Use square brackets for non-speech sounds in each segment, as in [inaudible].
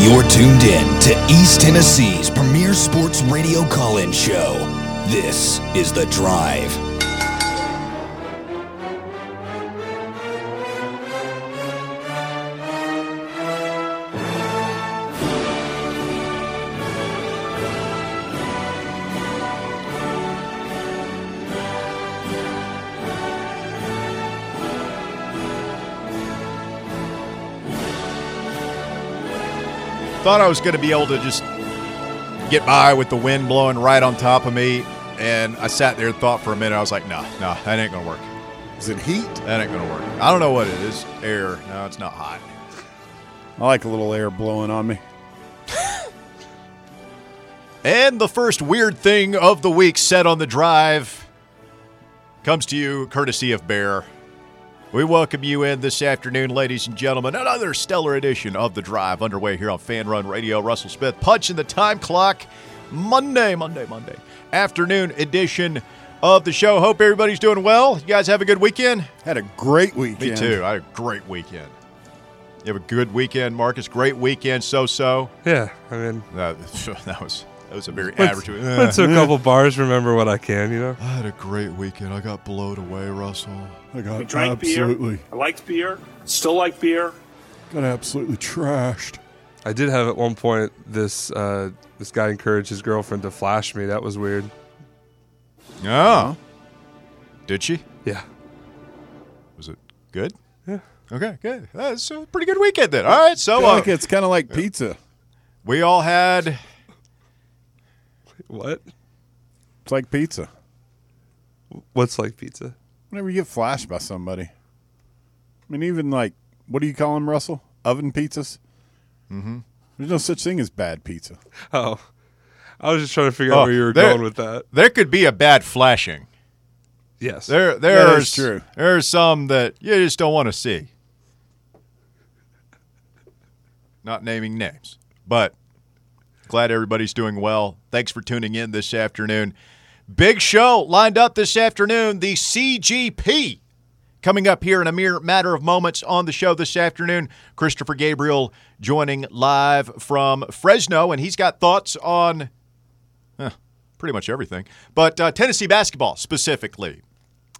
You're tuned in to East Tennessee's premier sports radio call in show. This is The Drive. Thought I was going to be able to just get by with the wind blowing right on top of me. And I sat there and thought for a minute. I was like, no, no, that ain't going to work. Is it heat? That ain't going to work. I don't know what it is. Air. No, it's not hot. I like a little air blowing on me. [laughs] And the first weird thing of the week set on the drive comes to you courtesy of Bear. We welcome you in this afternoon, ladies and gentlemen. Another stellar edition of The Drive underway here on Fan Run Radio. Russell Smith punching the time clock. Monday, Monday, Monday afternoon edition of the show. Hope everybody's doing well. You guys have a good weekend? Had a great weekend. Me too. I had a great weekend. You have a good weekend, Marcus. Great weekend, so so. Yeah, I mean, That, [laughs] that was that was a very went, average. went to a couple bars. Remember what I can, you know. I had a great weekend. I got blowed away, Russell. I got I drank absolutely, beer. I liked beer. Still like beer. got absolutely trashed. I did have at one point this uh, this guy encouraged his girlfriend to flash me. That was weird. Oh. Did she? Yeah, Was it good? Yeah. Okay, good. That's a pretty good weekend then. All right, I so feel uh, like it's kind of like pizza. we all had. What? It's like pizza. What's like pizza? Whenever you get flashed by somebody. I mean, even like, what do you call them, Russell? Oven pizzas? Mm-hmm. There's no such thing as bad pizza. Oh, I was just trying to figure out Oh, where you were there- going with that. There could be a bad flashing. Yes. There, there's is true. There's some that you just don't want to see. Not naming names, but glad everybody's doing well. Thanks for tuning in this afternoon. Big show lined up this afternoon. The CGP coming up here in a mere matter of moments on the show this afternoon. Christopher Gabriel joining live from Fresno, and he's got thoughts on pretty much everything, but uh, Tennessee basketball specifically.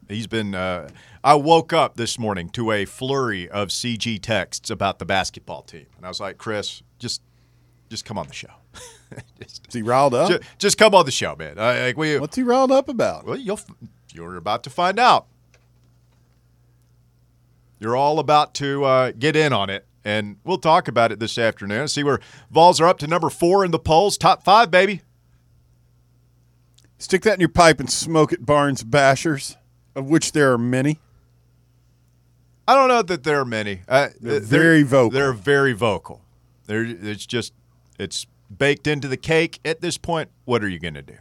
He's been. Uh, I woke up this morning to a flurry of CG texts about the basketball team, and I was like, Chris, just, just come on the show. [laughs] just, Is he riled up? ju- just come on the show, man. I, like we, What's he riled up about? well, you'll, you're about to find out. You're all about to uh, get in on it, and we'll talk about it this afternoon. See where Vols are up to number four in the polls, top five, baby. Stick that in your pipe and smoke it, Barnes Bashers, of which there are many. I don't know that there are many. Uh, They're very vocal. They're very vocal. They're, it's just it's baked into the cake at this point. What are you going to do?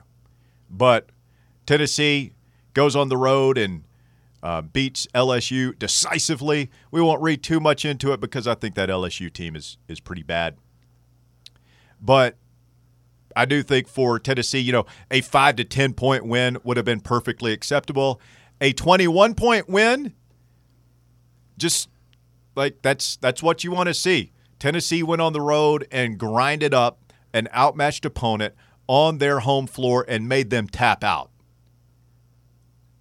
But Tennessee goes on the road and uh, beats LSU decisively. We won't read too much into it because I think that LSU team is is pretty bad. But I do think for Tennessee, you know, a five to ten point win would have been perfectly acceptable. A twenty-one point win just like that's that's what you want to see. Tennessee went on the road and grinded up an outmatched opponent on their home floor and made them tap out.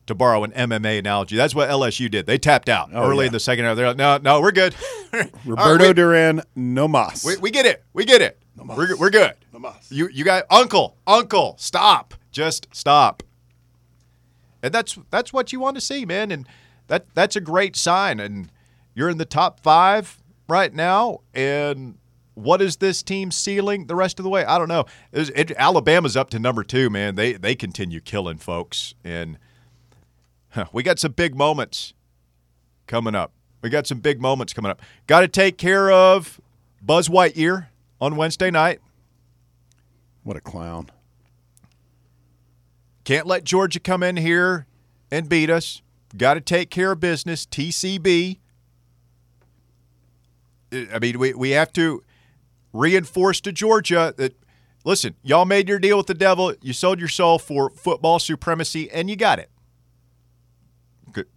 To borrow an MMA analogy, that's what LSU did. They tapped out Oh, early yeah. in the second half. They're like, no, no, we're good. [laughs] All right, Roberto we- Duran, no mas. we, we get it. We get it. We're, we're good. You you got uncle, uncle, stop. Just stop. And that's that's what you want to see, man. And that that's a great sign. And you're in the top five right now. And what is this team ceiling the rest of the way? I don't know. It, it, Alabama's up to number two, man. They they continue killing folks, and huh, we got some big moments coming up. We got some big moments coming up. Got to take care of Buzz White Whiteyear on Wednesday night. What a clown. Can't let Georgia come in here and beat us. Got to take care of business. TCB. I mean, we, we have to reinforce to Georgia that, listen, y'all made your deal with the devil. You sold your soul for football supremacy, and you got it.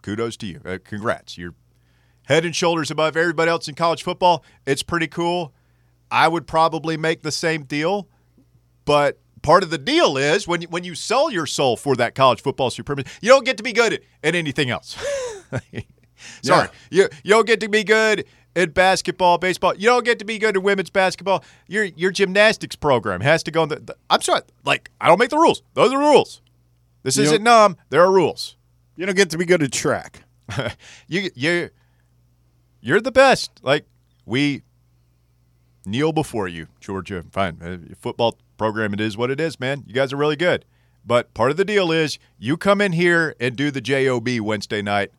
Kudos to you. Uh, congrats. You're head and shoulders above everybody else in college football. It's pretty cool. I would probably make the same deal, but part of the deal is when you, when you sell your soul for that college football supremacy, you don't get to be good at, at anything else. [laughs] Sorry, you you don't get to be good at basketball, baseball. You don't get to be good at women's basketball. Your your gymnastics program has to go. In the, the- I'm sorry, like I don't make the rules. Those are the rules. This You isn't numb. There are rules. You don't get to be good at track. [laughs] you you you're the best. Like we kneel before you, Georgia. Fine, Uh, your football program. It is what it is, man. You guys are really good. But part of the deal is you come in here and do the job Wednesday night.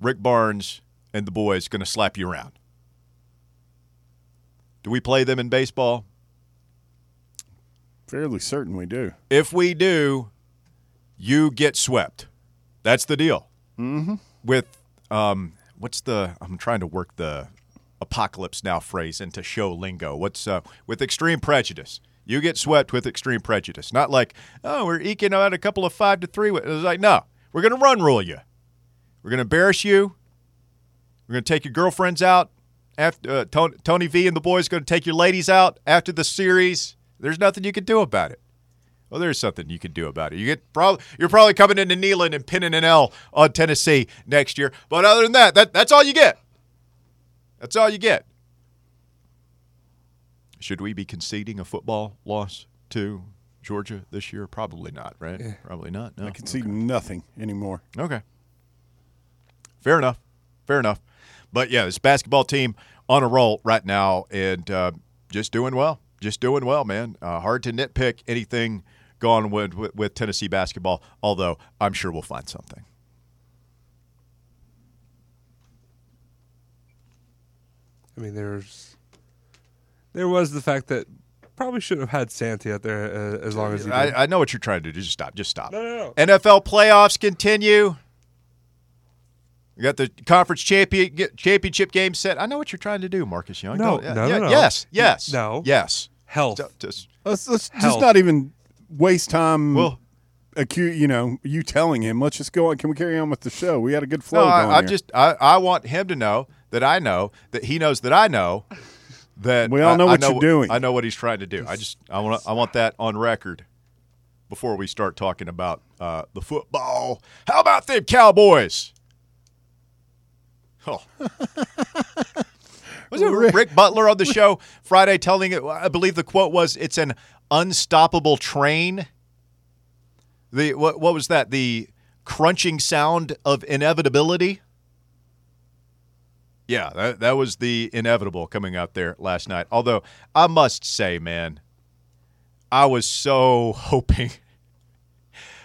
Rick Barnes and the boys going to slap you around. Do we play them in baseball? Fairly certain we do. If we do, you get swept. That's the deal. Mm-hmm. With um, what's the? I'm trying to work the apocalypse now phrase into show lingo. What's uh, with extreme prejudice? You get swept with extreme prejudice. Not like oh, we're eking out a couple of five to three. It's like no, we're going to run rule you. We're going to embarrass you. We're going to take your girlfriends out. After uh, Tony, Tony V and the boys going to take your ladies out after the series. There's nothing you can do about it. Well, there's something you can do about it. You get probably you're probably coming into Neyland and pinning an L on Tennessee next year. But other than that, that that's all you get. That's all you get. Should we be conceding a football loss to Georgia this year? Probably not, right? Probably not. No. I can see nothing anymore. Okay. Fair enough. Fair enough. But yeah, this basketball team on a roll right now and uh, just doing well. Just doing well, man. Uh, hard to nitpick anything going with, with, with Tennessee basketball, although I'm sure we'll find something. I mean, there's there was the fact that probably should have had Santi out there uh, as long as. I, I know what you're trying to do. Just stop. Just stop. No, no, no. NFL playoffs continue. We got the conference champion championship game set. I know what you're trying to do, Marcus Young. No, Don't- no, yeah, no, no. Yes, yes, No. yes. Health. So- just- Let's let's just not even waste time. well, acu- you know, you telling him. Let's just go on. Can we carry on with the show? We had a good flow No, going I, I here. just I, I want him to know that I know that he knows that I know that We all I- know I what you're doing. I know what he's trying to do. I just I want I want that on record before we start talking about uh, the football. How about them Cowboys? Oh. [laughs] Was it Rick Butler on the show Friday telling it? I believe the quote was, "It's an unstoppable train." The what? What was that? The crunching sound of inevitability. Yeah, that, that was the inevitable coming out there last night. Although I must say, man, I was so [laughs] hoping.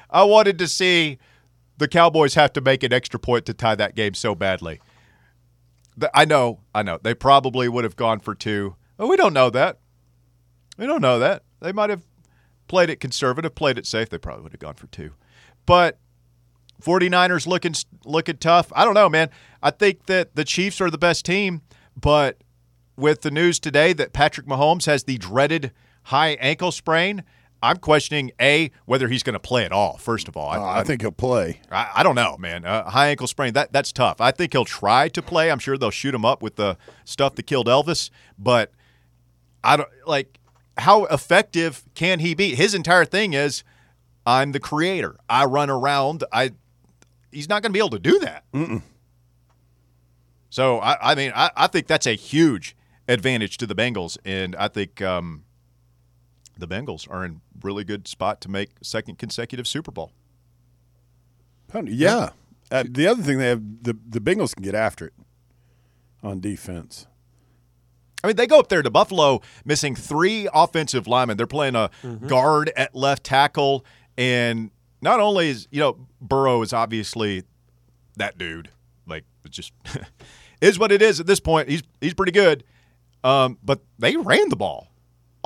I wanted to see the Cowboys have to make an extra point to tie that game so badly. I know, I know. They probably would have gone for two. But we don't know that. We don't know that. They might have played it conservative, played it safe. They probably would have gone for two. But 49ers looking looking tough. I don't know, man. I think that the Chiefs are the best team, but with the news today that Patrick Mahomes has the dreaded high ankle sprain, I'm questioning a whether he's going to play at all. First of all, Uh, I think he'll play. I, I don't know, man. Uh, high ankle sprain that that's tough. I think he'll try to play. I'm sure they'll shoot him up with the stuff that killed Elvis, but I don't like how effective can he be? His entire thing is I'm the creator. I run around. I he's not going to be able to do that. So I, I mean, I, I think that's a huge advantage to the Bengals, and I think um, the Bengals are in really good spot to make second consecutive Super Bowl. Yeah. Uh, the other thing they have the the Bengals can get after it on defense. I mean, they go up there to Buffalo missing three offensive linemen. They're playing a guard at left tackle, and not only is you know Burrow is obviously that dude, like it just [laughs] is what it is at this point. He's he's pretty good, um, but they ran the ball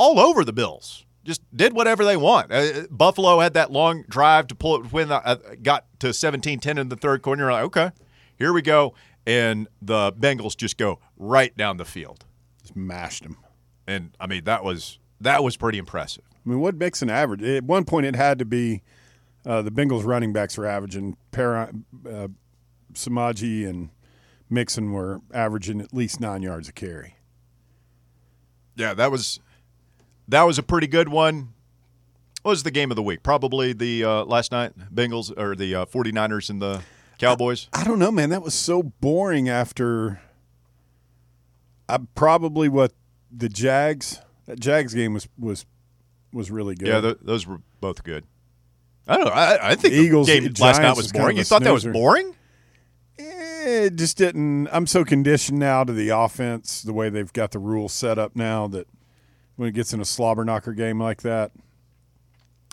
all over the Bills. Just did whatever they want. Uh, Buffalo had that long drive to pull it when uh, got to 17-10 in the third quarter. You're like, okay, here we go, and the Bengals just go right down the field. Just mashed them. And I mean that was that was pretty impressive. I mean, what makes an average? At one point, it had to be uh, the Bengals running backs were averaging. Para, uh, Samaje and Mixon were averaging at least nine yards a carry. Yeah, that was that was a pretty good one. What was the game of the week? Probably the uh, last night Bengals or the uh, 49ers and the Cowboys. I don't know, man. That was so boring after. I probably what the Jags. That Jags game was was was really good. Yeah, th- those were both good. I don't know. I, I think Eagles, game the last night was was kind boring. of You thought that was boring? Eh, it just didn't. I'm so conditioned now to the offense, the way they've got the rules set up now that when it gets in a slobber knocker game like that,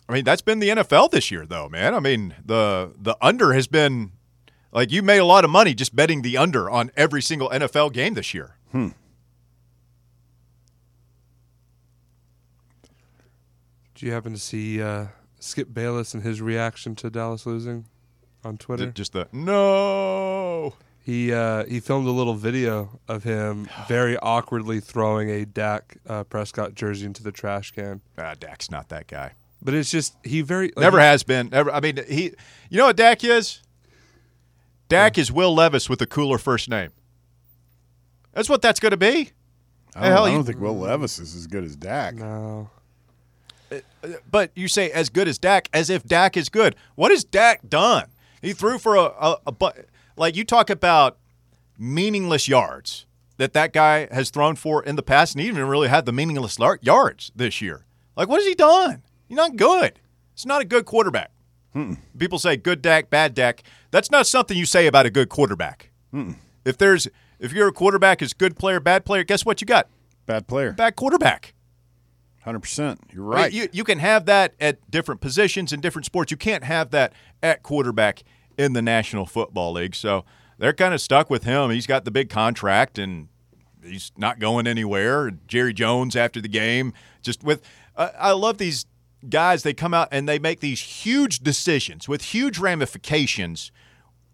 I mean, that's been the NFL this year, though, man. I mean, the the under has been like you made a lot of money just betting the under on every single NFL game this year. Do you happen to see uh, Skip Bayless and his reaction to Dallas losing on Twitter? Just the no. He uh, he filmed a little video of him [sighs] very awkwardly throwing a Dak uh, Prescott jersey into the trash can. Ah, Dak's not that guy. But it's just he very like, Never has been. Never. I mean, he. You know what Dak is? Dak is Will Levis with a cooler first name. That's what that's going to be. I don't, hell, I don't think Will Levis is as good as Dak. No, But you say as good as Dak, as if Dak is good. What has Dak done? He threw for a, a, a bu- like you talk about meaningless yards that that guy has thrown for in the past, and he even really had the meaningless lar- yards this year. Like, what has he done? He's not good. He's not a good quarterback. People say good deck, bad deck. That's not something you say about a good quarterback. If there's if you're a quarterback is good player, bad player, guess what you got? Bad player, Bad quarterback. hundred percent. You're I mean, right. You, you can have that at different positions in different sports. You can't have that at quarterback in the National Football League. So they're kind of stuck with him. He's got the big contract and he's not going anywhere. Jerry Jones after the game, just with. Uh, I love these guys. They come out and they make these huge decisions with huge ramifications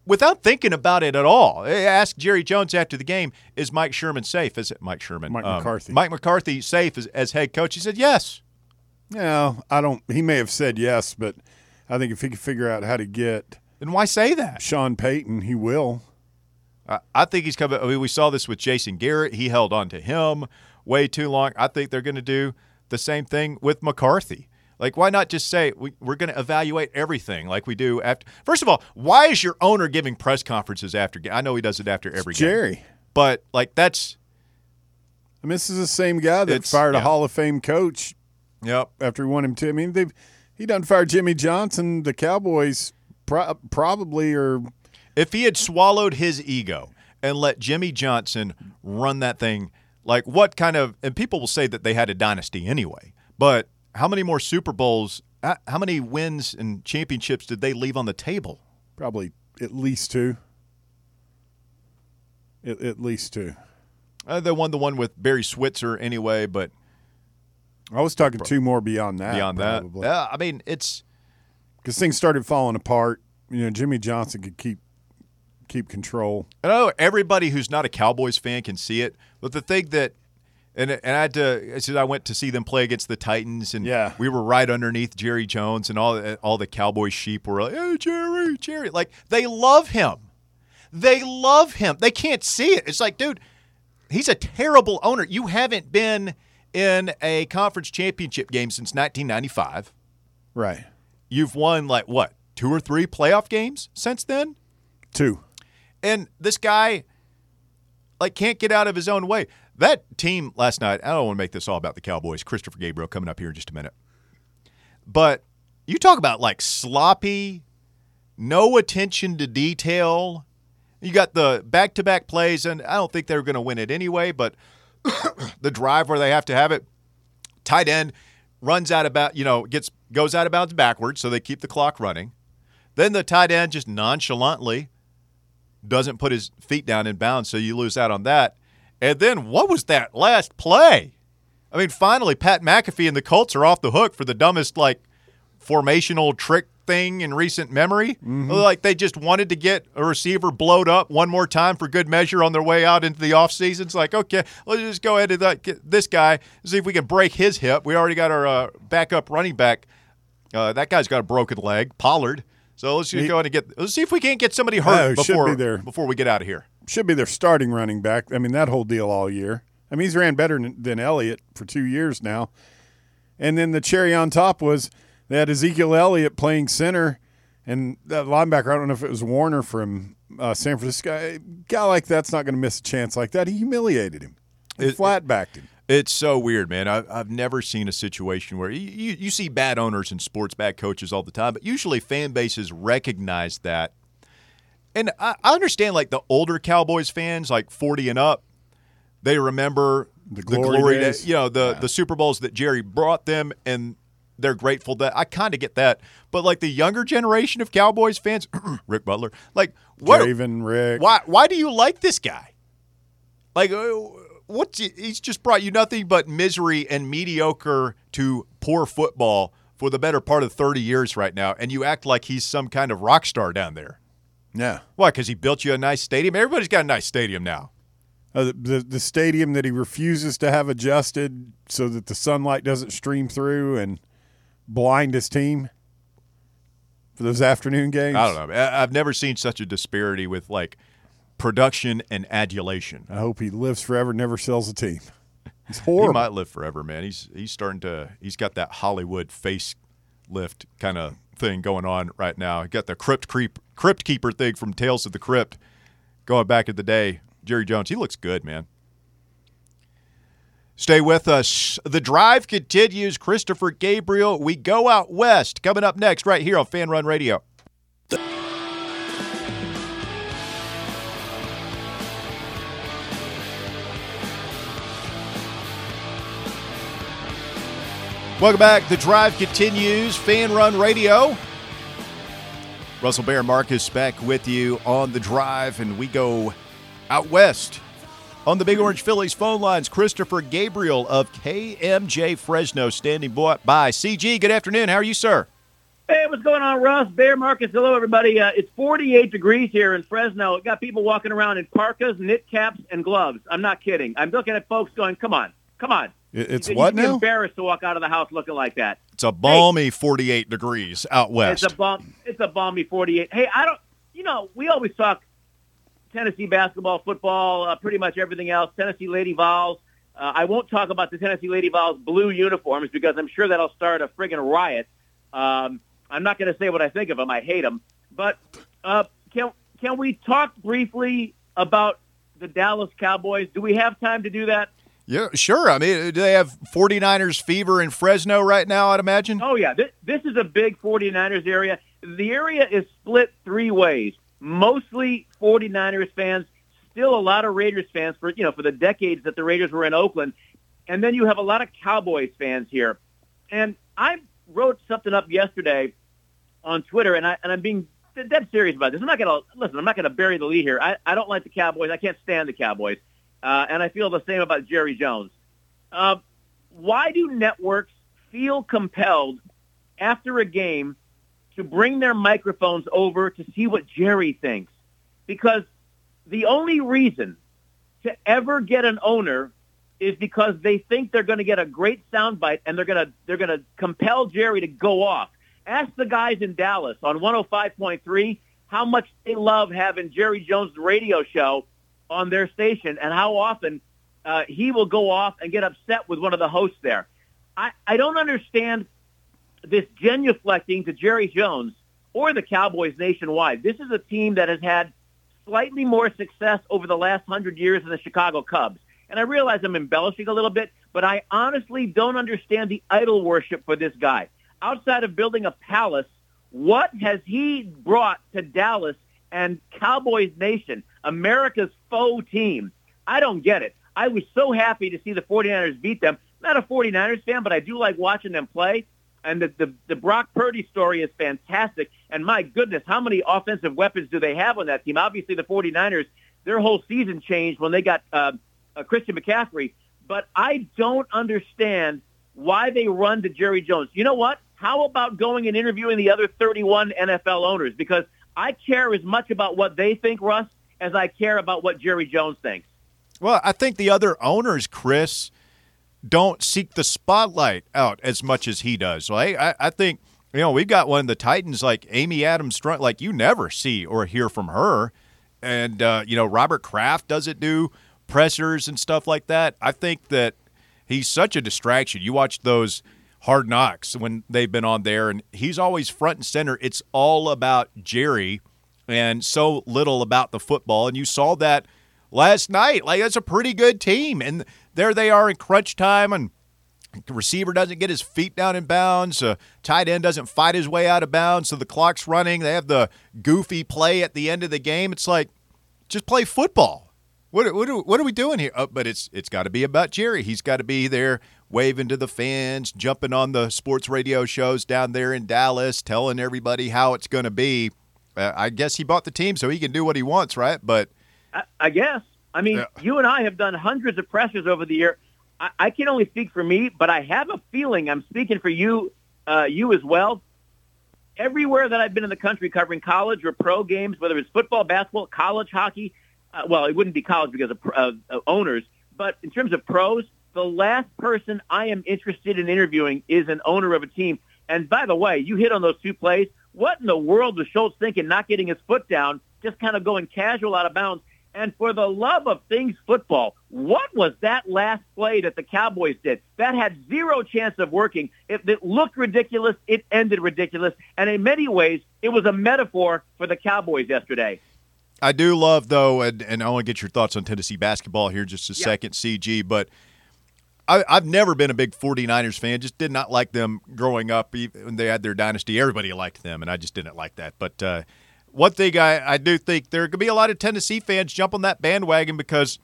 without thinking about it at all. They asked Jerry Jones after the game, "Is Mike Sherman safe?" Is it Mike Sherman? Mike Um, McCarthy. Mike McCarthy safe as, as head coach? He said yes. no, I don't. He may have said yes, but I think if he could figure out how to get Then why say that? Sean Payton, he will. I, I think he's coming. I mean, we saw this with Jason Garrett. He held on to him way too long. I think they're going to do the same thing with McCarthy. Like, why not just say we, we're going to evaluate everything like we do after? First of all, why is your owner giving press conferences after? ga- I know he does it after every game, Jerry. but like that's I mean, this is the same guy that It's- fired a. Hall of Fame coach yep. after he won him to. I mean, they've he done fired Jimmy Johnson. The Cowboys pro- probably or If he had swallowed his ego and let Jimmy Johnson run that thing, like what kind of, and people will say that they had a dynasty anyway, but how many more Super Bowls, how how many wins and championships did they leave on the table? Probably at least two. At, at least two. Uh, they won the one with Barry Switzer anyway, but I was talking two more beyond that. beyond probably. that, uh, I mean, it's because things started falling apart. You know, Jimmy Johnson could keep keep control. I know everybody who's not a Cowboys fan can see it, but the thing that and and I had to I said I went to see them play against the Titans and Yeah. we were right underneath Jerry Jones and all all the Cowboys sheep were like, "Hey Jerry, Jerry." Like they love him. They love him. They can't see it. It's like, dude, he's a terrible owner. You haven't been in a conference championship game since 1995. Right. You've won like what? Two or three playoff games since then? Two. And this guy, like, can't get out of his own way. That team last night, I don't want to make this all about the Cowboys. Christopher Gabriel coming up here in just a minute. But you talk about like sloppy, no attention to detail. You got the back to back plays, and I don't think they're going to win it anyway, but [coughs] the drive where they have to have it, tight end runs out about, you know, gets goes out of bounds backwards, so they keep the clock running. Then the tight end just nonchalantly doesn't put his feet down in bounds, so you lose out on that. And then what was that last play? I mean, finally, Pat McAfee and the Colts are off the hook for the dumbest like formational trick thing in recent memory. Like they just wanted to get a receiver blowed up one more time for good measure on their way out into the offseason. It's like, okay, let's just go ahead and uh, get this guy, see if we can break his hip. We already got our uh, backup running back. Uh, that guy's got a broken leg, Pollard. So let's just He- go ahead and get. Let's see if we can't get somebody Oh, hurt should before be before we get out of here. Should be their starting running back. I mean, that whole deal all year. I mean, he's ran better than, than Elliott for two years now. And then the cherry on top was they had Ezekiel Elliott playing center, and that linebacker. I don't know if it was Warner from uh, San Francisco. A guy like that's not going to miss a chance like that. He humiliated him. He It- flat backed him. It's so weird, man. I, I've never seen a situation where you, you, you see bad owners and sports bad coaches all the time, but usually fan bases recognize that. And I, I understand, like the older Cowboys fans, like 40 and up, they remember The glory days. day- you know, the, the Super Bowls that Jerry brought them, and they're grateful that I kind of get that. But like the younger generation of Cowboys fans, [clears throat] Rick Butler, like, what? Draven, Rick. Why? Why do you like this guy? Like, uh, what's he's just brought you nothing but misery and mediocre to poor football for the better part of thirty years right now, and you act like he's some kind of rock star down there. Yeah. Why? Because he built you a nice stadium. Everybody's got a nice stadium now. Uh, the the stadium that he refuses to have adjusted so that the sunlight doesn't stream through and blind his team for those afternoon games. I don't know. I've never seen such a disparity with like production and adulation. I hope he lives forever, never sells a team. [laughs] It's He might live forever, man. He's he's starting to. He's got that Hollywood face lift kind of thing going on right now. He got the crypt creep crypt keeper thing from Tales of the Crypt going back in the day. Jerry Jones, he looks good, man. Stay with us. The drive continues. Christopher Gabriel. We go out west. Coming up next, right here on Fan Run Radio. Welcome back. The drive continues. Fan Run Radio. Russell Bear and Marcus back with you on the drive, and we go out west on the Big Orange Phillies phone lines. Christopher Gabriel of KMJ Fresno standing by. CG, good afternoon. How are you, sir? Hey, what's going on, Russ? Bear Marcus, hello, everybody. Uh, it's 48 degrees here in Fresno. It got people walking around in parkas, knit caps, and gloves. I'm not kidding. I'm looking at folks going, come on, come on. It's You- what you'd be now? embarrassed to walk out of the house looking like that. It's a balmy 48 degrees out west. It's a bomb. It's a balmy 48. Hey, I don't. You know, we always talk Tennessee basketball, football, uh, pretty much everything else. Tennessee Lady Vols. Uh, I won't talk about the Tennessee Lady Vols blue uniforms because I'm sure that'll start a friggin' riot. Um, I'm not going to say what I think of them. I hate them. But uh, can can we talk briefly about the Dallas Cowboys? Do we have time to do that? yeah, sure. I mean, do they have 49ers fever in Fresno right now, I'd imagine? Oh yeah, this, this is a big 49ers area. The area is split three ways. Mostly 49ers fans, still a lot of Raiders fans for you know for the decades that the Raiders were in Oakland, and then you have a lot of Cowboys fans here. And I wrote something up yesterday on Twitter, and I and I'm being dead serious about this. I'm not gonna listen. I'm not gonna bury the lead here. I, I don't like the Cowboys. I can't stand the Cowboys, uh, and I feel the same about Jerry Jones. Uh, why do networks feel compelled after a game to bring their microphones over to see what Jerry thinks? Because the only reason to ever get an owner is because they think they're going to get a great soundbite and they're going to they're going to compel Jerry to go off. Ask the guys in Dallas on 105.3 how much they love having Jerry Jones' radio show on their station and how often uh, he will go off and get upset with one of the hosts there. I, I don't understand this genuflecting to Jerry Jones or the Cowboys nationwide. This is a team that has had slightly more success over the last hundred years than the Chicago Cubs. And I realize I'm embellishing a little bit, but I honestly don't understand the idol worship for this guy. Outside of building a palace, what has he brought to Dallas and Cowboys Nation, America's faux team? I don't get it. I was so happy to see the 49ers beat them. Not a 49ers fan, but I do like watching them play. And the, the, the Brock Purdy story is fantastic. And my goodness, how many offensive weapons do they have on that team? Obviously, the 49ers, their whole season changed when they got uh, uh, Christian McCaffrey. But I don't understand why they run to Jerry Jones. You know what? How about going and interviewing the other 31 NFL owners? Because I care as much about what they think, Russ, as I care about what Jerry Jones thinks. Well, I think the other owners, Chris, don't seek the spotlight out as much as he does. I, I, I think you know we've got one of the Titans like Amy Adams Strunk, like you never see or hear from her, and uh, you know Robert Kraft doesn't do pressers and stuff like that. I think that he's such a distraction. You watch those hard knocks when they've been on there, and he's always front and center. It's all about Jerry and so little about the football. And you saw that last night. Like, that's a pretty good team. And there they are in crunch time, and the receiver doesn't get his feet down in bounds. Uh, tight end doesn't fight his way out of bounds. So the clock's running. They have the goofy play at the end of the game. It's like, just play football. What, what, what are we doing here? Oh, but it's it's got to be about Jerry. He's got to be there waving to the fans, jumping on the sports radio shows down there in Dallas, telling everybody how it's going to be. Uh, I guess he bought the team so he can do what he wants, right? But I, I guess. I mean, Yeah. you and I have done hundreds of pressers over the year. I, I can only speak for me, but I have a feeling I'm speaking for you, uh, you as well. Everywhere that I've been in the country covering college or pro games, whether it's football, basketball, college hockey, uh, well, it wouldn't be college because of, uh, of owners, but in terms of pros, the last person I am interested in interviewing is an owner of a team. And by the way, you hit on those two plays. What in the world was Schultz thinking, not getting his foot down, just kind of going casual out of bounds? And for the love of things football, what was that last play that the Cowboys did? That had zero chance of working. It, it looked ridiculous. It ended ridiculous. And in many ways, it was a metaphor for the Cowboys yesterday. I do love though, and, and I want to get your thoughts on Tennessee basketball here just a Yeah. second, CG. But I, I've never been a big 49ers fan. Just did not like them growing up. Even when they had their dynasty, everybody liked them, and I just didn't like that. But uh, one thing I, I do think there could be a lot of Tennessee fans jump on that bandwagon because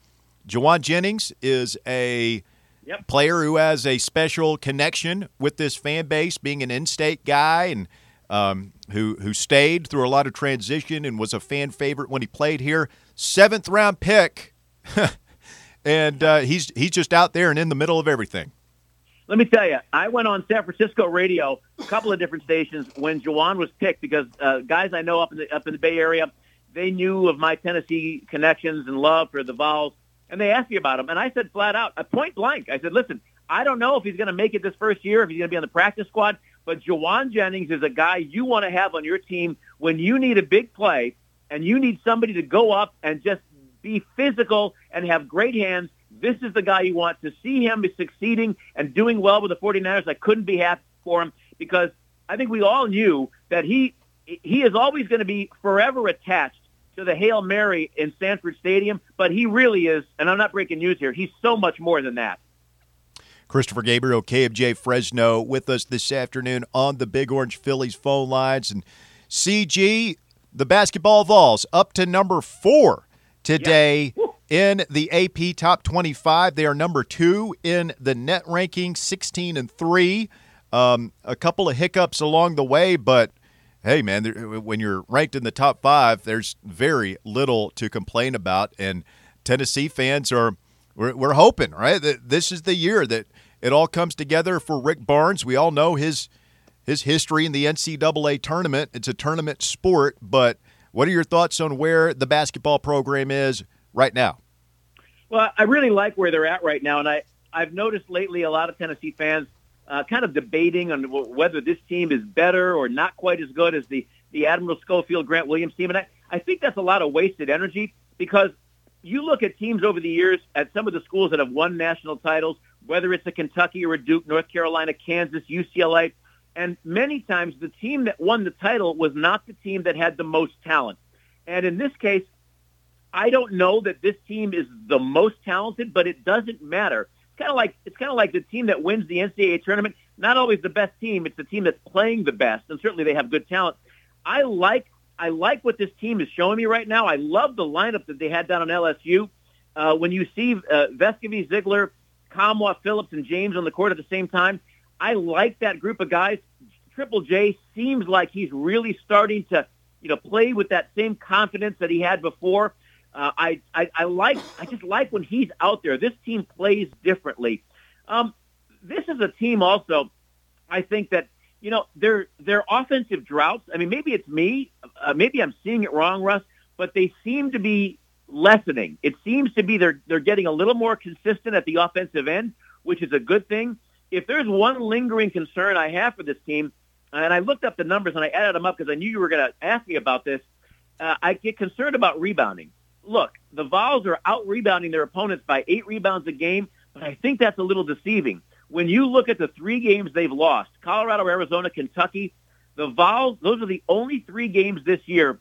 Jauan Jennings is a Yep. player who has a special connection with this fan base, being an in-state guy and um, who who stayed through a lot of transition and was a fan favorite when he played here. Seventh round pick, [laughs] and uh, he's he's just out there and in the middle of everything. Let me tell you, I went on San Francisco radio, a couple of different stations when Jauan was picked because uh, guys I know up in the up in the Bay Area, they knew of my Tennessee connections and love for the Vols, and they asked me about him, and I said flat out, point blank, I said, listen, I don't know if he's going to make it this first year, if he's going to be on the practice squad, but Jauan Jennings is a guy you want to have on your team when you need a big play and you need somebody to go up and just be physical and have great hands. This is the guy you want to see him succeeding and doing well with the 49ers. I couldn't be happy for him because I think we all knew that he he is always going to be forever attached to the Hail Mary in Sanford Stadium, but he really is, and I'm not breaking news here, he's so much more than that. Christopher Gabriel, KMJ Fresno, with us this afternoon on the Big Orange Phillies phone lines. And CG, the basketball Vols, up to number four today. In the AP Top 25. They are number two in the net ranking, 16 and three. Um, a couple of hiccups along the way, but hey, man, when you're ranked in the top five, there's very little to complain about. And Tennessee fans are, we're, we're hoping, right, that this is the year that it all comes together for Rick Barnes. We all know his his history in the NCAA tournament. It's a tournament sport, but what are your thoughts on where the basketball program is right now? Well, I really like where they're at right now, and I I've noticed lately a lot of Tennessee fans uh, kind of debating on w- whether this team is better or not quite as good as the the Admiral Schofield Grant Williams team, and I I think that's a lot of wasted energy because you look at teams over the years at some of the schools that have won national titles, whether it's a Kentucky or a Duke, North Carolina, Kansas, UCLA, and many times the team that won the title was not the team that had the most talent. And in this case, I don't know that this team is the most talented, but it doesn't matter. It's kind of like it's kind of like the team that wins the NCAA tournament. Not always the best team; it's the team that's playing the best, and certainly they have good talent. I like I like what this team is showing me right now. I love the lineup that they had down on LSU. Uh, when you see uh, Vescovi, Ziegler, Nkamhoua, Phillips, and James on the court at the same time, I like that group of guys. Triple J seems like he's really starting to, you know, play with that same confidence that he had before. Uh, I, I I like I just like when he's out there. This team plays differently. Um, this is a team also. I think that you know their their offensive droughts. I mean, maybe it's me. Uh, maybe I'm seeing it wrong, Russ. But they seem to be lessening. It seems to be they're they're getting a little more consistent at the offensive end, which is a good thing. If there's one lingering concern I have for this team, and I looked up the numbers and I added them up because I knew you were going to ask me about this, uh, I get concerned about rebounding. Look, the Vols are out rebounding their opponents by eight rebounds a game, but I think that's a little deceiving. When you look at the three games they've lost, Colorado, Arizona, Kentucky, the Vols, those are the only three games this year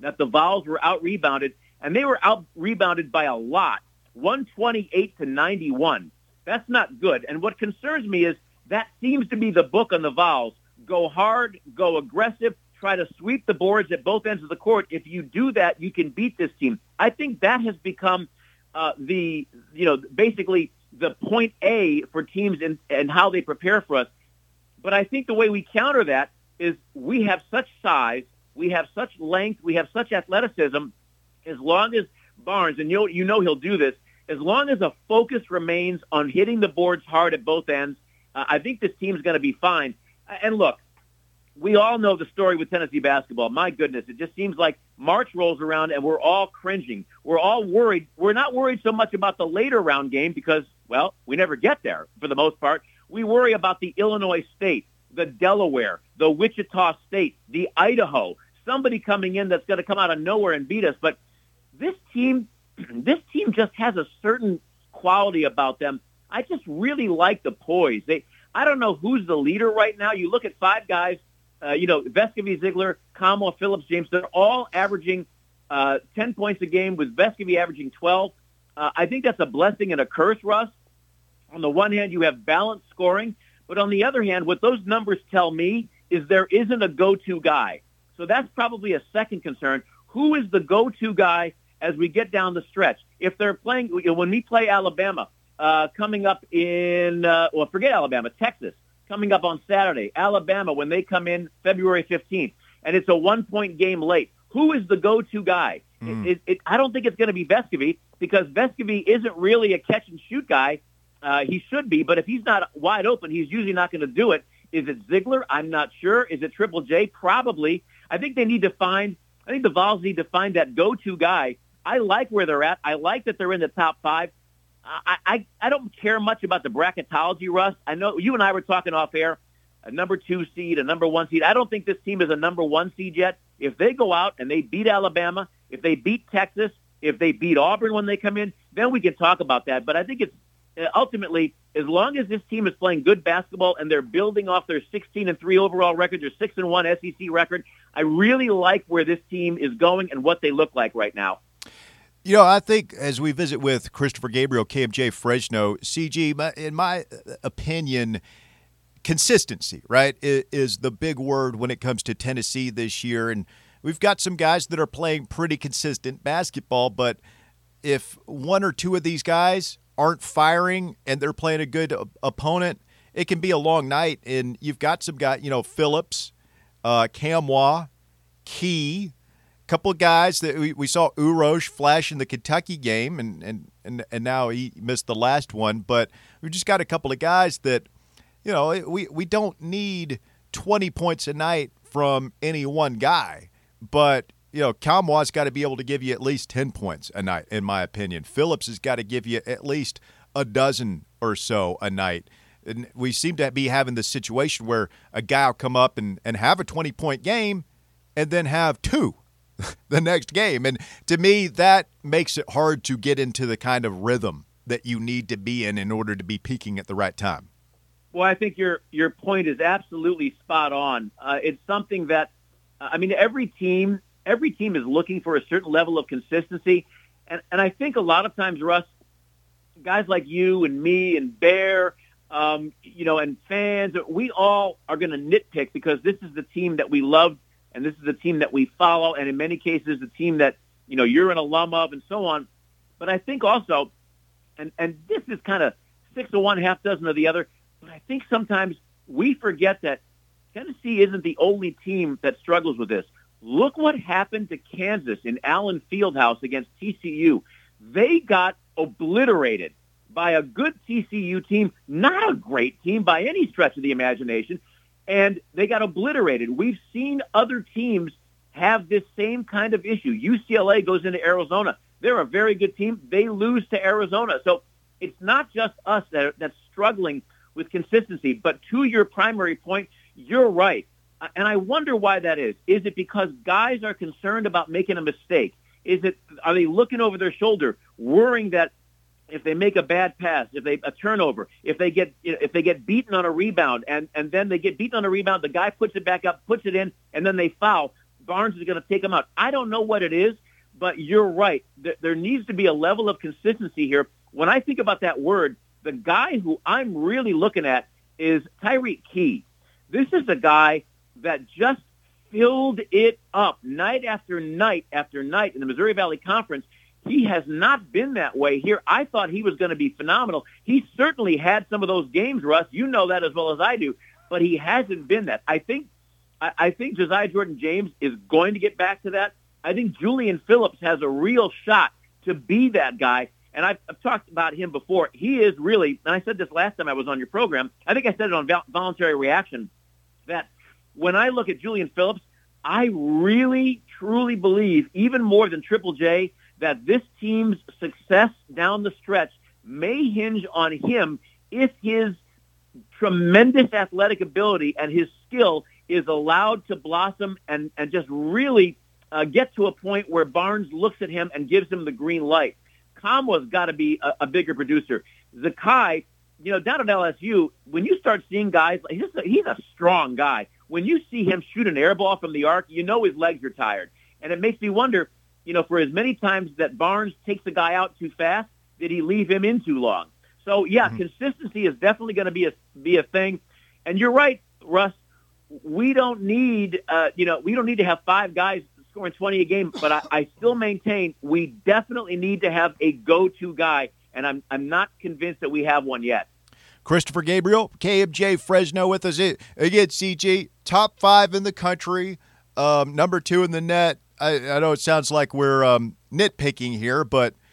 that the Vols were out rebounded, and they were out rebounded by a lot, 128 to 91. That's not good. And what concerns me is that seems to be the book on the Vols. Go hard, go aggressive, try to sweep the boards at both ends of the court. If you do that, you can beat this team. I think that has become uh, the, you know, basically the point A for teams and and how they prepare for us. But I think the way we counter that is we have such size, we have such length, we have such athleticism. As long as Barnes, and you you know he'll do this, as long as a focus remains on hitting the boards hard at both ends, uh, I think this team's going to be fine. And look, we all know the story with Tennessee basketball. My goodness, it just seems like March rolls around and we're all cringing. We're all worried. We're not worried so much about the later round game because, well, we never get there for the most part. We worry about the Illinois State, the Delaware, the Wichita State, the Idaho, somebody coming in that's going to come out of nowhere and beat us. But this team, [clears throat] this team just has a certain quality about them. I just really like the poise. They, I don't know who's the leader right now. You look at five guys uh, you know, Vescovi, Ziegler, Nkamhoua, Phillips, James, they're all averaging uh, 10 points a game with Vescovi averaging 12. Uh, I think that's a blessing and a curse, Russ. On the one hand, you have balanced scoring, but on the other hand, what those numbers tell me is there isn't a go-to guy. So that's probably a second concern. Who is the go-to guy as we get down the stretch? If they're playing, when we play Alabama, uh, coming up in, uh, well, forget Alabama, Texas, coming up on Saturday. Alabama, when they come in February 15th, and it's a one-point game late. Who is the go-to guy? Mm. It, it, it, I don't think it's going to be Vescovi because Vescovi isn't really a catch-and-shoot guy. Uh, he should be, but if he's not wide open, he's usually not going to do it. Is it Ziegler? I'm not sure. Is it Triple J? Probably. I think they need to find. I think the Vols need to find that go-to guy. I like where they're at. I like that they're in the top five. I, I, I don't care much about the bracketology, Russ. I know you and I were talking off air, a number two seed, a number one seed. I don't think this team is a number one seed yet. If they go out and they beat Alabama, if they beat Texas, if they beat Auburn when they come in, then we can talk about that. But I think it's uh, ultimately as long as this team is playing good basketball and they're building off their 16 and 3 overall record, their 6 and 1 SEC record, I really like where this team is going and what they look like right now. You know, I think as we visit with Christopher Gabriel, KMJ Fresno, CG, in my opinion, consistency, right, is the big word when it comes to Tennessee this year. And we've got some guys that are playing pretty consistent basketball, but if one or two of these guys aren't firing and they're playing a good opponent, it can be a long night. And you've got some guys, you know, Phillips, uh, Nkamhoua, Key, couple of guys that we, we saw Uros flash in the Kentucky game, and, and, and, and now he missed the last one. But we just got a couple of guys that, you know, we, we don't need 20 points a night from any one guy. But, you know, Nkamhoua's got to be able to give you at least 10 points a night, in my opinion. Phillips has got to give you at least a dozen or so a night. And we seem to be having this situation where a guy will come up and, and have a 20 point game and then have two [laughs] the next game. And to me, that makes it hard to get into the kind of rhythm that you need to be in in order to be peaking at the right time. Well, I think your your point is absolutely spot on. Uh, it's something that uh, I mean, every team every team is looking for a certain level of consistency, and and I think a lot of times, Russ, guys like you and me and Bear, um, you know, and fans, we all are going to nitpick because this is the team that we love and this is a team that we follow, and in many cases, the team that you know you're an alum of, and so on. But I think also, and and this is kind of six of one, half dozen of the other. But I think sometimes we forget that Tennessee isn't the only team that struggles with this. Look what happened to Kansas in Allen Fieldhouse against TCU. They got obliterated by a good TCU team, not a great team by any stretch of the imagination and they got obliterated. We've seen other teams have this same kind of issue. UCLA goes into Arizona. They're a very good team. They lose to Arizona. So it's not just us that are, that's struggling with consistency. But to your primary point, you're right. And I wonder why that is. Is it because guys are concerned about making a mistake? Is it are they looking over their shoulder, worrying that if they make a bad pass, if they a turnover, if they get if they get beaten on a rebound, and and then they get beaten on a rebound, the guy puts it back up, puts it in, and then they foul. Barnes is going to take them out. I don't know what it is, but you're right. There, needs to be a level of consistency here. When I think about that word, the guy who I'm really looking at is Tyreke Key. This is a guy that just filled it up night after night after night in the Missouri Valley Conference. He has not been that way here. I thought he was going to be phenomenal. He certainly had some of those games, Russ. You know that as well as I do, but he hasn't been that. I think I, I think Josiah Jordan James is going to get back to that. I think Julian Phillips has a real shot to be that guy. And I've, I've talked about him before. He is really, and I said this last time I was on your program. I think I said it on voluntary reaction that when I look at Julian Phillips, I really, truly believe, even more than Triple J, that this team's success down the stretch may hinge on him if his tremendous athletic ability and his skill is allowed to blossom and, and just really uh, get to a point where Barnes looks at him and gives him the green light. Nkamhoua got to be a, a, bigger producer. Zakai, you know, down at LSU, when you start seeing guys, he's a, he's a strong guy. When you see him shoot an air ball from the arc, you know his legs are tired. And it makes me wonder, you know, for as many times that Barnes takes the guy out too fast, did he leave him in too long? So yeah, mm-hmm. consistency is definitely going to be a be a thing. And you're right, Russ we don't need, uh, you know, we don't need to have five guys scoring 20 a game, but I, I still maintain we definitely need to have a go-to guy, and I'm I'm not convinced that we have one yet. Christopher Gabriel, KMJ Fresno with us. Again, CG, top five in the country, um, number two in the net. I, I, know it sounds like we're um, nitpicking here, but –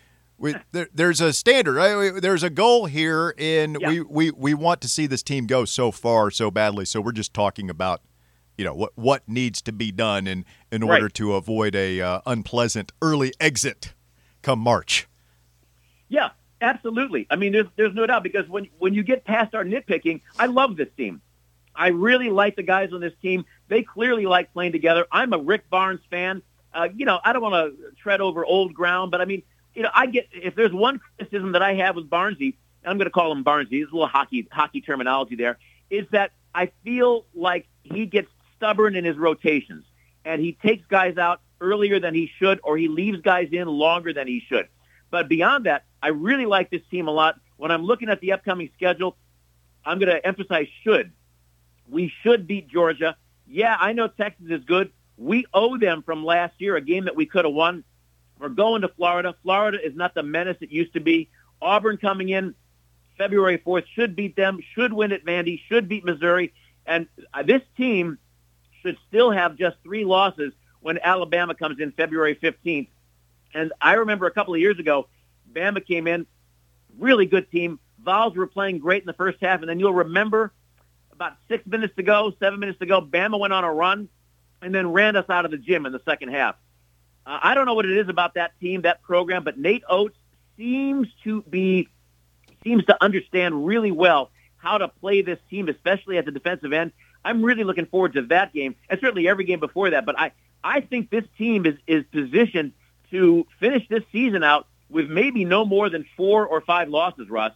we, [laughs] there, there's a standard, right? There's a goal here, and yeah. we, we, we want to see this team go so far so badly. So we're just talking about, you know, what what needs to be done in in order right. to avoid a uh, unpleasant early exit come March. Yeah, absolutely. I mean, there's there's no doubt because when when you get past our nitpicking, I love this team. I really like the guys on this team. They clearly like playing together. I'm a Rick Barnes fan. Uh, you know, I don't want to tread over old ground, but I mean, you know, I get if there's one criticism that I have with Barnesy, I'm going to call him Barnesy. There's a little hockey hockey terminology there. Is that I feel like he gets stubborn in his rotations, and he takes guys out earlier than he should, or he leaves guys in longer than he should. But beyond that, I really like this team a lot. When I'm looking at the upcoming schedule, I'm going to emphasize should. We should beat Georgia. Yeah, I know Texas is good. We owe them from last year a game that we could have won. We're going to Florida. Florida is not the menace it used to be. Auburn coming in February 4th should beat them, should win at Vandy, should beat Missouri. And uh, this team should still have just three losses when Alabama comes in February 15th. And I remember a couple of years ago, Bama came in, really good team. Vols were playing great in the first half, and then you'll remember about six minutes to go, seven minutes to go, Bama went on a run and then ran us out of the gym in the second half. Uh, I don't know what it is about that team, that program, but Nate Oats seems to be seems to understand really well how to play this team, especially at the defensive end. I'm really looking forward to that game, and certainly every game before that. But I, I think this team is is positioned to finish this season out with maybe no more than four or five losses, Russ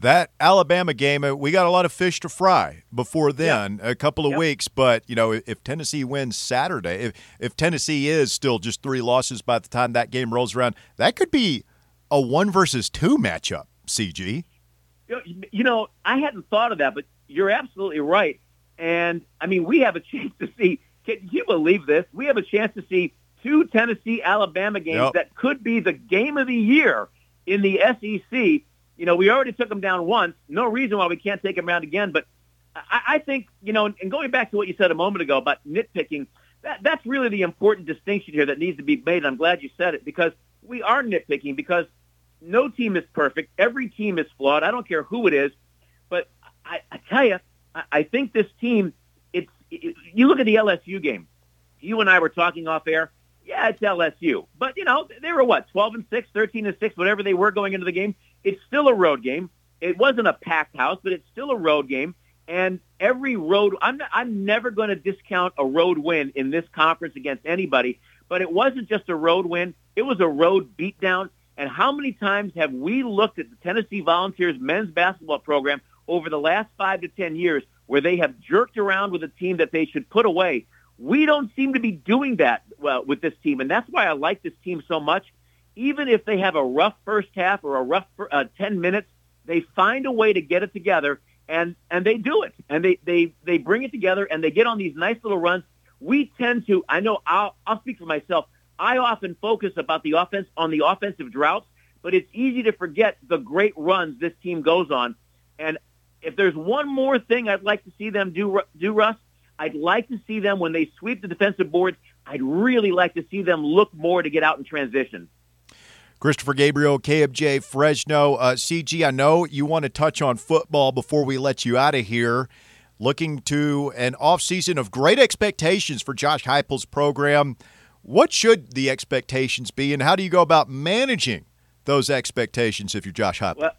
that Alabama game, uh, we got a lot of fish to fry before then, a couple of yep. weeks. But you know, if Tennessee wins Saturday, if if Tennessee is still just three losses by the time that game rolls around, that could be a one versus two matchup. CG. You know, I hadn't thought of that, but you're absolutely right. And I mean, we have a [laughs] chance to see. Can you believe this? We have a chance to see two Tennessee Alabama games yep. that could be the game of the year in the SEC you know, we already took them down once. No reason why we can't take them down again. But I, I think, you know, and going back to what you said a moment ago about nitpicking, that, that's really the important distinction here that needs to be made. I'm glad you said it because we are nitpicking because no team is perfect. Every team is flawed. I don't care who it is. But I, I tell you, I, I think this team, it's, it, you look at the LSU game. You and I were talking off air. Yeah, it's LSU. But, you know, they were what, 12 and 6, 13 and 6, whatever they were going into the game. It's still a road game. It wasn't a packed house, but it's still a road game. And every road, I'm, I'm never going to discount a road win in this conference against anybody. But it wasn't just a road win. It was a road beatdown. And how many times have we looked at the Tennessee Volunteers men's basketball program over the last five to ten years where they have jerked around with a team that they should put away? We don't seem to be doing that well, with this team, and that's why I like this team so much. Even if they have a rough first half or a rough uh, 10 minutes, they find a way to get it together, and, and they do it. And they, they, they bring it together, and they get on these nice little runs. We tend to, I know I'll, I'll speak for myself, I often focus about the offense on the offensive droughts, but it's easy to forget the great runs this team goes on. And if there's one more thing I'd like to see them do, do Russ, I'd like to see them when they sweep the defensive boards. I'd really like to see them look more to get out in transition. Christopher Gabriel, KMJ Fresno. Uh, CG, I know you want to touch on football before we let you out of here. Looking to an offseason of great expectations for Josh Heupel's program. What should the expectations be, and how do you go about managing those expectations if you're Josh Heupel? Well,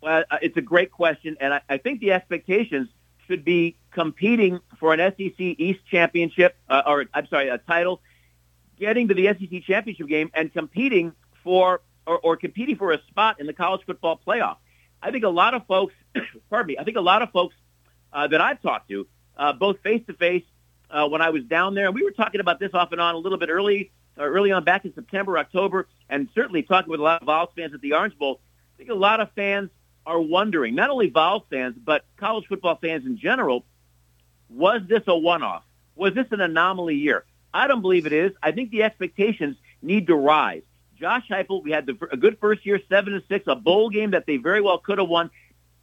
well uh, it's a great question, and I, I think the expectations should be competing for an SEC East championship, uh, or I'm sorry, a title, getting to the SEC championship game, and competing for or, or competing for a spot in the college football playoff. I think a lot of folks, [coughs] pardon me, I think a lot of folks uh, that I've talked to, uh, both face to face when I was down there, and we were talking about this off and on a little bit early, uh, early on back in September, October, and certainly talking with a lot of Vols fans at the Orange Bowl. I think a lot of fans are wondering, not only Vols fans, but college football fans in general, was this a one-off? Was this an anomaly year? I don't believe it is. I think the expectations need to rise. Josh Heupel, we had the, a good first year, seven and six, a bowl game that they very well could have won.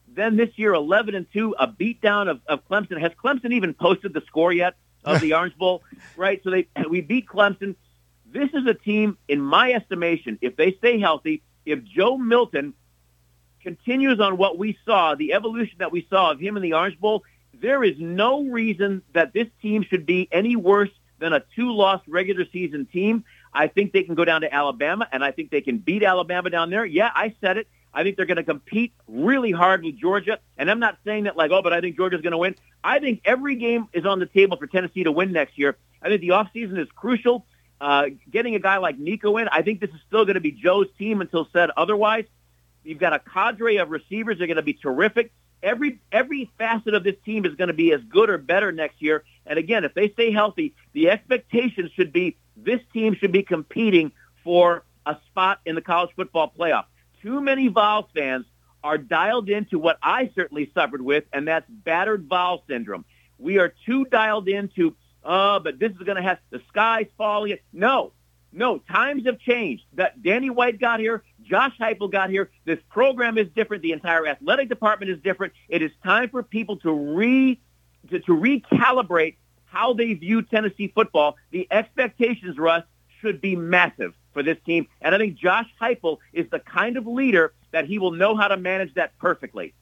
Then this year, eleven and two, a beatdown of, of Clemson. Has Clemson even posted the score yet of the [laughs] Orange Bowl? Right. So they [clears throat] we beat Clemson. This is a team, in my estimation, if they stay healthy, if Joe Milton continues on what we saw, the evolution that we saw of him in the Orange Bowl, there is no reason that this team should be any worse than a two-loss regular season team. I think they can go down to Alabama, and I think they can beat Alabama down there. Yeah, I said it. I think they're going to compete really hard with Georgia, and I'm not saying that like, oh, but I think Georgia's going to win. I think every game is on the table for Tennessee to win next year. I think the offseason is crucial. Uh, getting a guy like Nico in, I think this is still going to be Joe's team until said otherwise. You've got a cadre of receivers that are going to be terrific every every facet of this team is going to be as good or better next year. And again, if they stay healthy, the expectation should be this team should be competing for a spot in the college football playoff. Too many Vols fans are dialed into what I certainly suffered with, and that's battered Vol syndrome. We are too dialed into, oh, but this is going to have the skies falling. No, no, times have changed. That Danny White got here, Josh Heupel got here. This program is different. The entire athletic department is different. It is time for people to re to, to recalibrate how they view Tennessee football. The expectations, Russ, should be massive for this team, and I think Josh Heupel is the kind of leader that he will know how to manage that perfectly.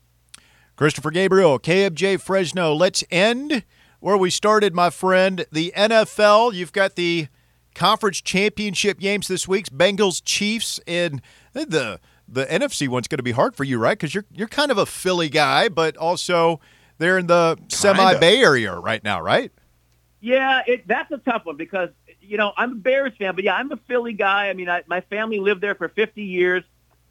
Christopher Gabriel, KMJ Fresno. Let's end where we started, my friend. The NFL. You've got the conference championship games this week. Bengals, Chiefs, and the the NFC one's going to be hard for you, right? Because you're you're kind of a Philly guy, but also they're in the semi Bay Area right now, right? Yeah, it, that's a tough one because you know I'm a Bears fan, but yeah, I'm a Philly guy. I mean, I, my family lived there for 50 years,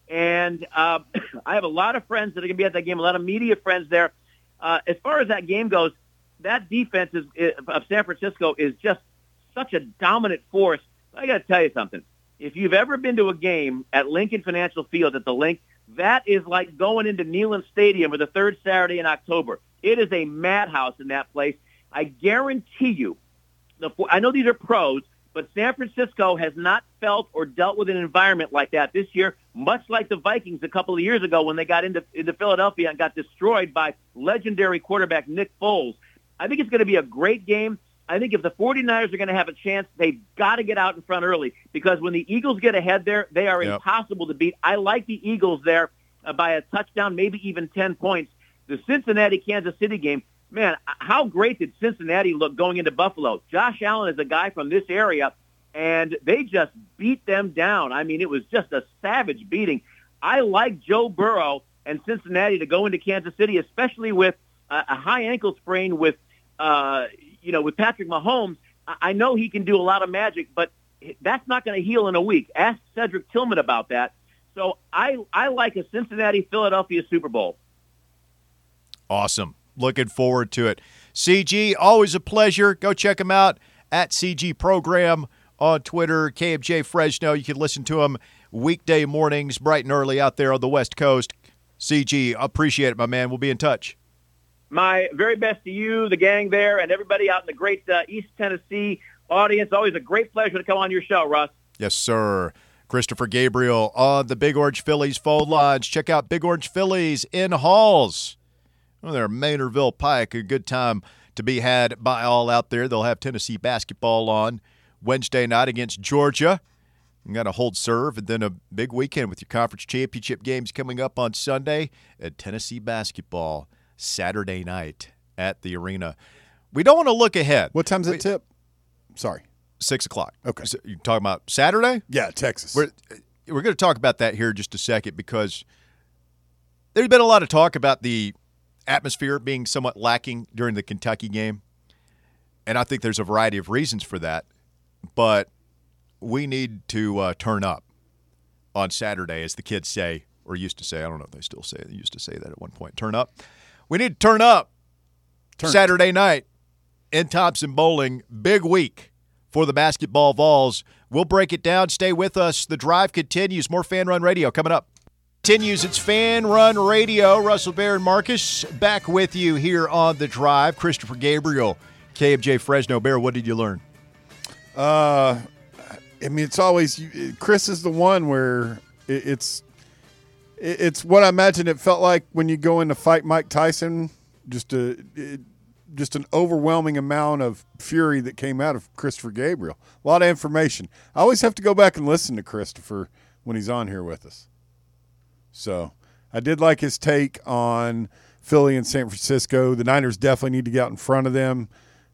and uh, [clears throat] I have a lot of friends that are going to be at that game. A lot of media friends there. Uh, as far as that game goes, that defense is, of San Francisco is just such a dominant force. I got to tell you something. If you've ever been to a game at Lincoln Financial Field at the Link, that is like going into Neyland Stadium for the third Saturday in October. It is a madhouse in that place. I guarantee you, the I know these are pros, but San Francisco has not felt or dealt with an environment like that this year, much like the Vikings a couple of years ago when they got into, into Philadelphia and got destroyed by legendary quarterback Nick Foles. I think it's going to be a great game. I think if the 49ers are going to have a chance, they've got to get out in front early because when the Eagles get ahead there, they are yep. impossible to beat. I like the Eagles there uh, by a touchdown, maybe even 10 points. The Cincinnati-Kansas City game, man, how great did Cincinnati look going into Buffalo? Josh Allen is a guy from this area, and they just beat them down. I mean, it was just a savage beating. I like Joe Burrow and Cincinnati to go into Kansas City, especially with a, a high ankle sprain with, uh, you know, with Patrick Mahomes, I know he can do a lot of magic, but that's not going to heal in a week. Ask Cedric Tillman about that. So I I like a Cincinnati Philadelphia Super Bowl. Awesome. Looking forward to it. CG, always a pleasure. Go check him out at CG Program on Twitter, KMJ Fresno. You can listen to him weekday mornings, bright and early out there on the West Coast. CG, appreciate it, my man. We'll be in touch. My very best to you, the gang there, and everybody out in the great uh, East Tennessee audience. Always a great pleasure to come on your show, Russ. Yes, sir. Christopher Gabriel on the Big Orange Phillies phone Lodge. Check out Big Orange Phillies in Halls. Well, they're Maynardville Pike. A good time to be had by all out there. They'll have Tennessee basketball on Wednesday night against Georgia. You got to hold serve, and then a big weekend with your conference championship games coming up on Sunday, at Tennessee basketball Saturday night at the arena. We don't want to look ahead. What time's it tip? Sorry. Six o'clock. Okay. So you talking about Saturday? Yeah, Texas. We're we're going to talk about that here just a second because there's been a lot of talk about the atmosphere being somewhat lacking during the Kentucky game, and I think there's a variety of reasons for that. But we need to uh, turn up on Saturday, as the kids say or used to say. I don't know if they still say it. They used to say that at one point. Turn up. We need to turn up Turn. Saturday night in Thompson Boling. Big week for the basketball Vols. We'll break it down. Stay with us. The drive continues. More Fan Run Radio coming up. Continues. It's Fan Run Radio. Russell Bear and Marcus back with you here on the drive. Christopher Gabriel, KMJ Fresno Bear. What did you learn? Uh, I mean, it's always Chris is the one where it's it- it's what I imagine it felt like when you go in to fight Mike Tyson. Just a it, just an overwhelming amount of fury that came out of Christopher Gabriel. A lot of information. I always have to go back and listen to Christopher when he's on here with us. So I did like his take on Philly and San Francisco. The Niners definitely need to get out in front of them.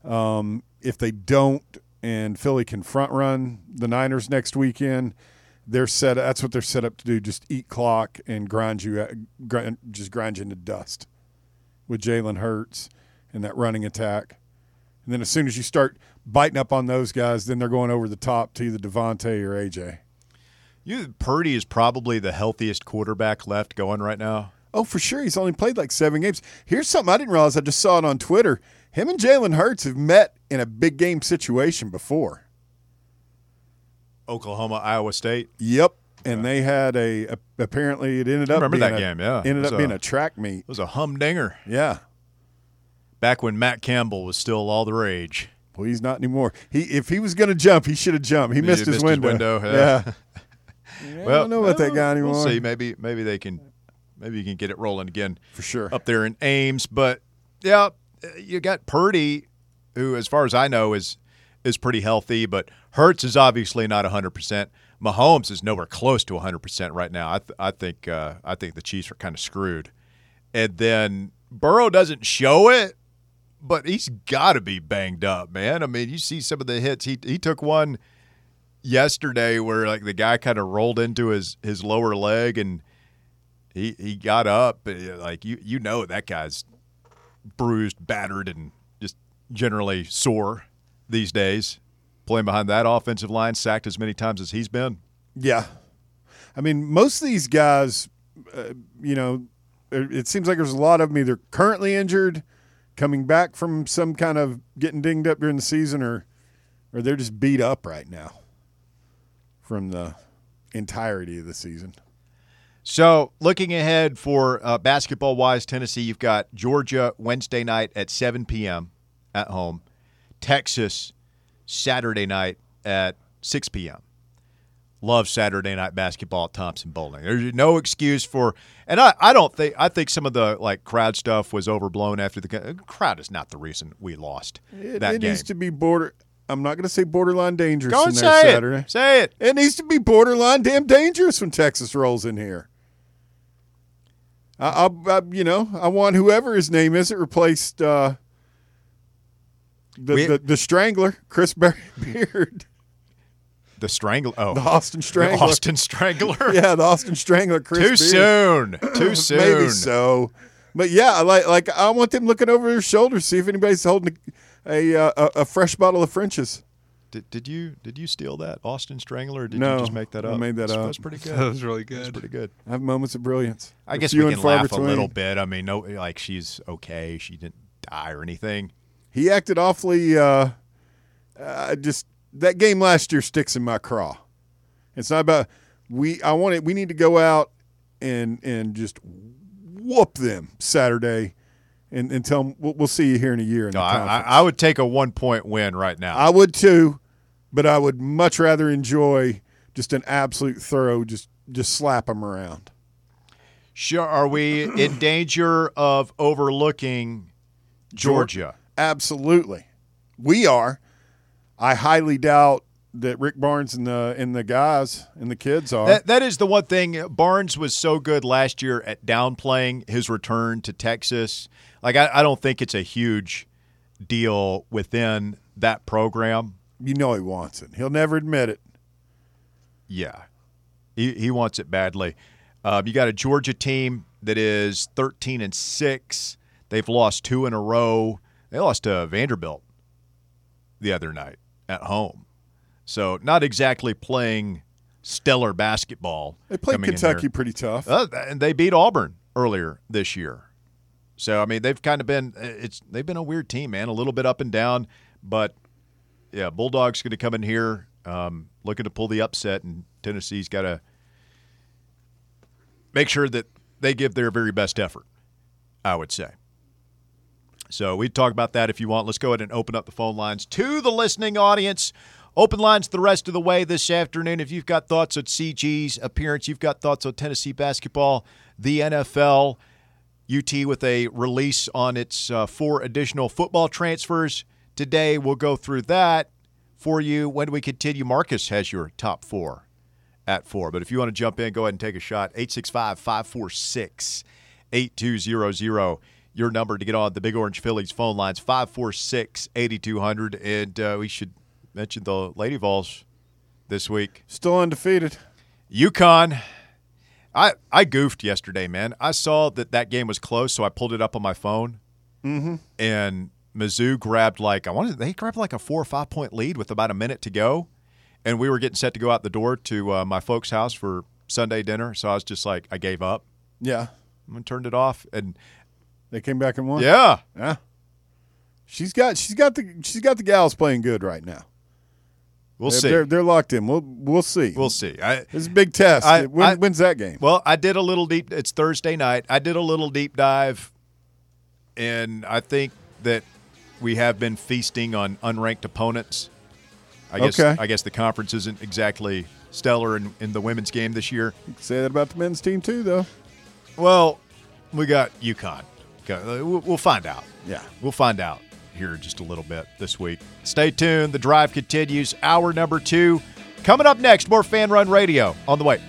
Um, if they don't, and Philly can front run the Niners next weekend, they're set. That's what they're set up to do: just eat clock and grind you, grind, just grind you into dust with Jalen Hurts and that running attack. And then as soon as you start biting up on those guys, then they're going over the top to either DeVonta or AJ. You Purdy is probably the healthiest quarterback left going right now. Oh, for sure. He's only played like seven games. Here's something I didn't realize. I just saw it on Twitter. Him and Jalen Hurts have met in a big game situation before. Oklahoma, Iowa State. Yep. And they had a, a- apparently it ended up remember being that a- game, yeah. ended up being a- a track meet. It was a humdinger Yeah. back when Matt Campbell was still all the rage. Well, he's not anymore. He if he was going to jump, he should have jumped. He missed, his, missed his window. window, yeah. Yeah. [laughs] well, I don't know about that guy anymore. We'll see. Maybe maybe they can maybe you can get it rolling again For sure. up there in Ames. But yeah, you got Purdy, who, as far as I know, is is pretty healthy. But Hurts is obviously not hundred percent. Mahomes is nowhere close to hundred percent right now. I th- I think uh, I think the Chiefs are kind of screwed. And then Burrow doesn't show it, but he's got to be banged up, man. I mean, you see some of the hits. He he took one yesterday where like the guy kind of rolled into his his lower leg and he he got up like you you know that guy's bruised, battered, and just generally sore these days. Playing behind that offensive line, sacked as many times as he's been. Yeah. I mean, most of these guys, uh, you know, it it seems like there's a lot of them either currently injured, coming back from some kind of getting dinged up during the season, or or they're just beat up right now from the entirety of the season. So, looking ahead for uh, basketball wise, Tennessee, you've got Georgia Wednesday night at 7 p.m. at home, Texas Saturday night at 6 p.m. Love Saturday night basketball at Thompson Boling. There's no excuse for, and I, I don't think I think some of the like crowd stuff was overblown after the crowd is not the reason we lost It, that it game. needs to be border. I'm not going to say borderline dangerous Go in and there say Saturday. it. Say it. It needs to be borderline damn dangerous when Texas rolls in here. I, I'll, I, you know, I want whoever his name is, it replaced uh, the, We- the the Strangler, Chris Ber- [laughs] Beard, The Strangler. Oh, the Austin the Strangler. Austin Strangler. [laughs] Yeah, the Austin Strangler, Chris. Too Beard. soon. [clears throat] Too soon. Maybe so, but yeah, like like I want them looking over their shoulders, see if anybody's holding a a, uh, a, a fresh bottle of French's. Did, did you did you steal that Austin Strangler? Or did No, you just make that up? I made that that's, up. That's pretty [laughs] good. That was really good. That's good. pretty good. I have moments of brilliance. I guess few we can far laugh a little bit. I mean, no, like she's okay. She didn't die or anything. He acted awfully. Uh, uh, just that game last year sticks in my craw. It's not about we. I want it. We need to go out and and just whoop them Saturday, and and tell them we'll, we'll see you here in a year. In No, I. I would take a one point win right now. I would too, but I would much rather enjoy just an absolute thorough. Just just slap them around. sure. Are we in danger of overlooking Georgia? Absolutely, we are. I highly doubt that Rick Barnes and the and the guys and the kids are. That, that is the one thing. Barnes was so good last year at downplaying his return to Texas. Like, I, I don't think it's a huge deal within that program. you know he wants it. He'll never admit it. Yeah, he, he wants it badly. Um, you got a Georgia team that is 13 and 6. They've lost two in a row. They lost to Vanderbilt the other night at home. So, not exactly playing stellar basketball. They played Kentucky pretty tough. Uh, and they beat Auburn earlier this year. So I mean, they've kind of been it's they've been a weird team, man, a little bit up and down, but yeah, Bulldogs going to come in here um, looking to pull the upset, and Tennessee's got to make sure that they give their very best effort. I would say. So we talk about that if you want. Let's go ahead and open up the phone lines to the listening audience. Open lines the rest of the way this afternoon. If you've got thoughts on CG's appearance, you've got thoughts on Tennessee basketball, the NFL, UT with a release on its uh, four additional football transfers today. We'll go through that for you when we continue. Marcus has your top four at four. But if you want to jump in, go ahead and take a shot. 865 546 8200. Your number to get on the Big Orange Phillies phone lines 546 8200. And uh, we should mention the Lady Vols this week. Still undefeated. UConn. I, I goofed yesterday, man. I saw that that game was close, so I pulled it up on my phone. Mm-hmm. And Mizzou grabbed like I wanted they grabbed like a four or five point lead with about a minute to go, and we were getting set to go out the door to uh, my folks' house for Sunday dinner. So I was just like, I gave up Yeah, and turned it off. And they came back and won. yeah, yeah. She's got she's got the she's got the gals playing good right now. we'll they're, see. They're, they're locked in. We'll we'll see. we'll see. I, this is a big test. I- when, I- when's that game? Well, I did a little deep. It's Thursday night. I did a little deep dive, and I think that we have been feasting on unranked opponents. I guess. Okay. I guess the conference isn't exactly stellar in, in the women's game this year. You can say that about the men's team too, though. Well, we got UConn. We'll we'll find out. Yeah. We'll find out here in just a little bit this week. Stay tuned. The drive continues. Hour number two coming up next. More fan run radio on the way.